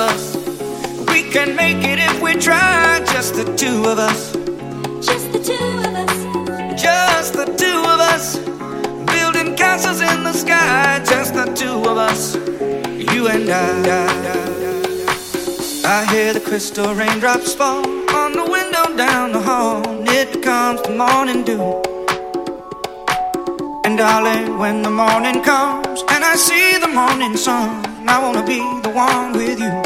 of us. We can make it if we try, just the two of us. Just the two of us. Just the two of us. Building castles in the sky, just the two of us. You and I. I hear the crystal raindrops fall on the window down the hall. It comes the morning dew. And darling, when the morning comes and I see the morning sun, I wanna be the one with you.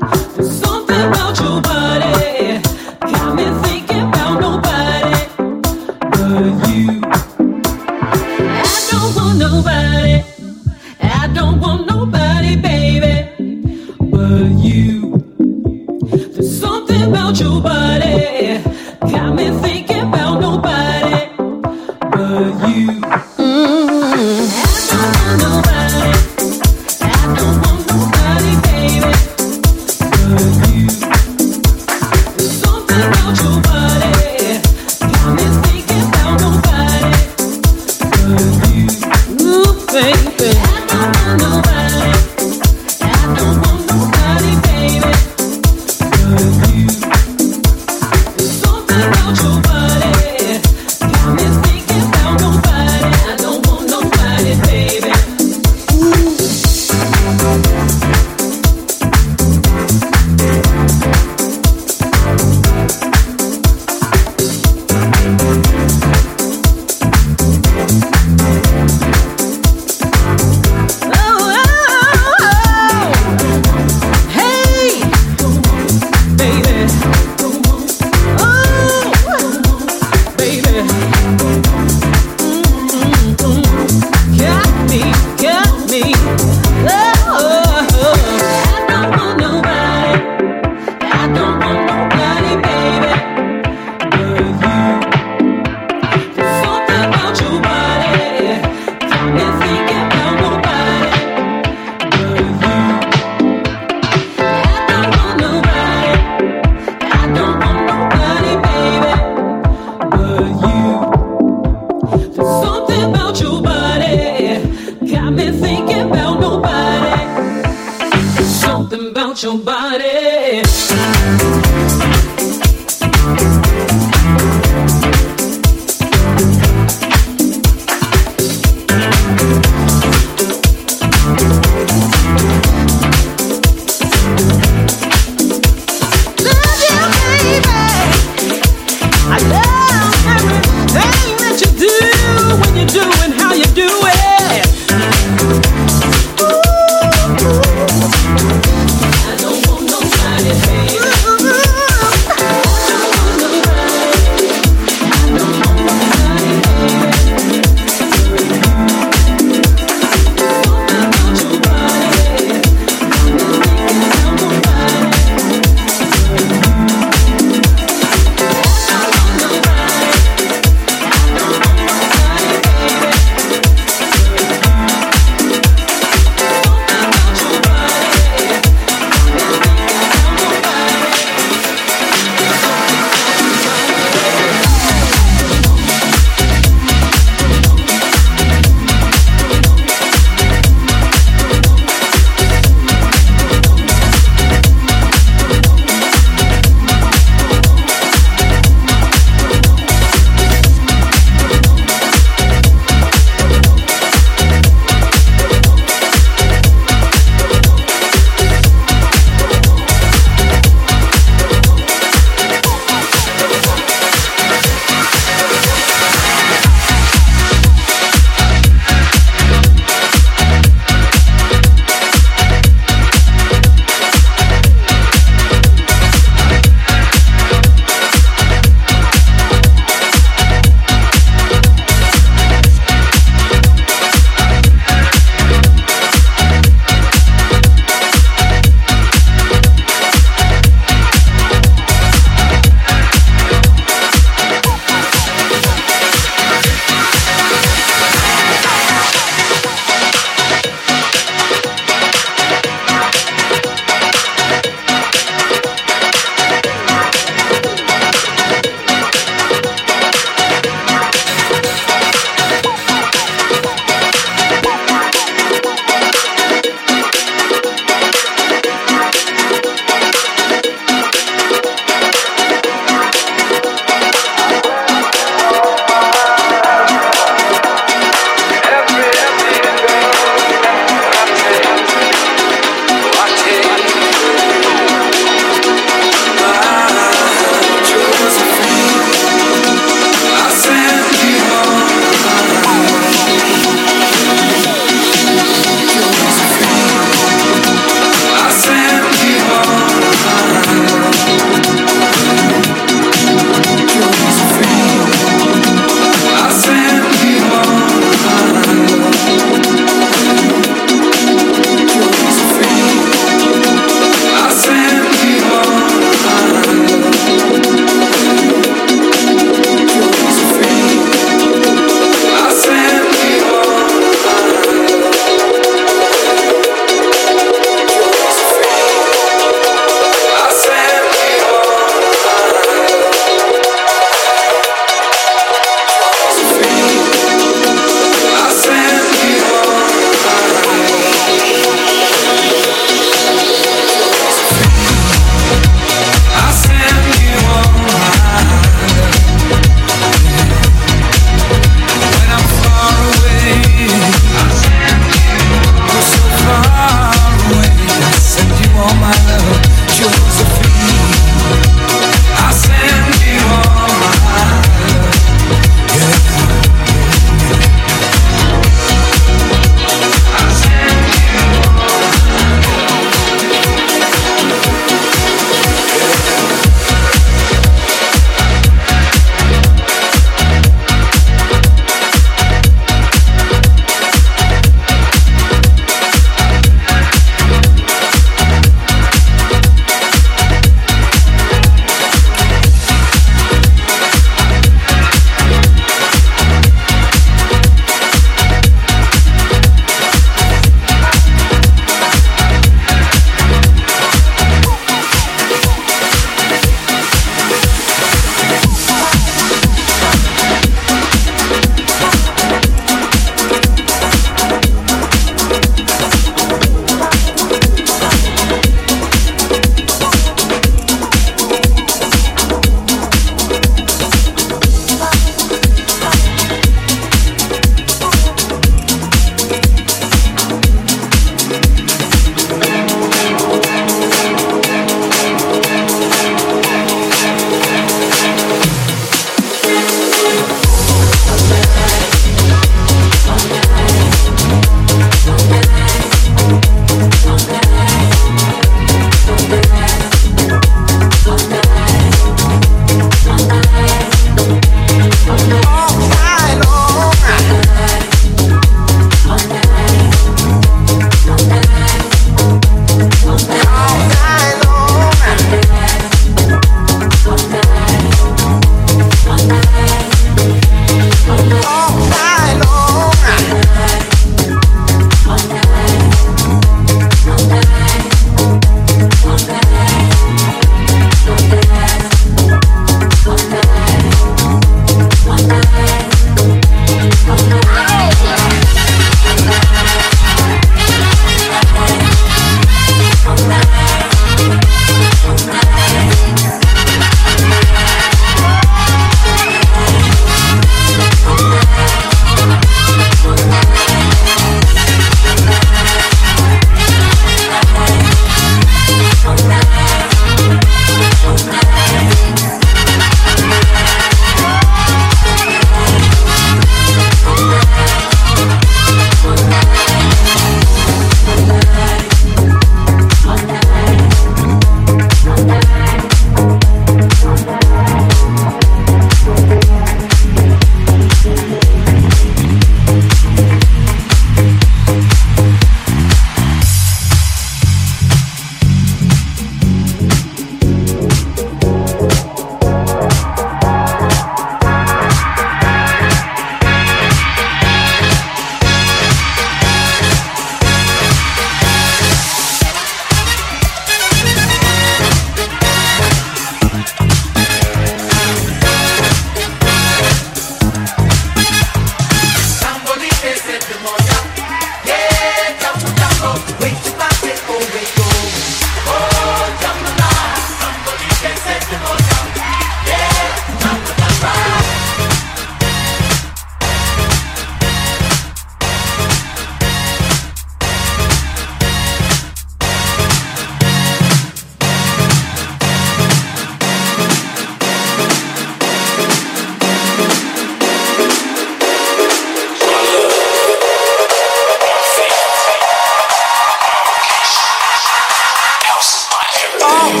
Oh!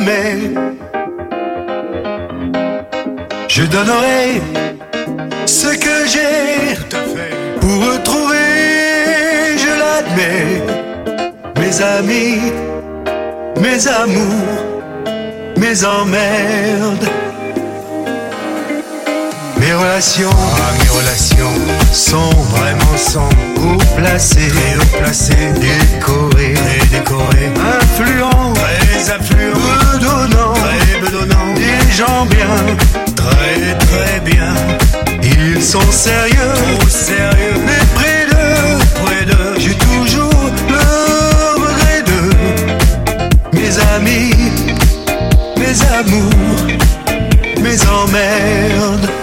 A un mais. Je donnerai ce que j'ai pour retrouver, je l'admets, mes amis, mes amours, mes emmerdes. Mes relations, ah, mes relations sont vraiment sans haut placées, très haut très influents, très influents, bedonnants, des gens bien, très très bien. Ils sont sérieux, trop sérieux, mais près d'eux, près d'eux, j'ai toujours le regret d'eux. Mes amis, mes amours, mes emmerdes.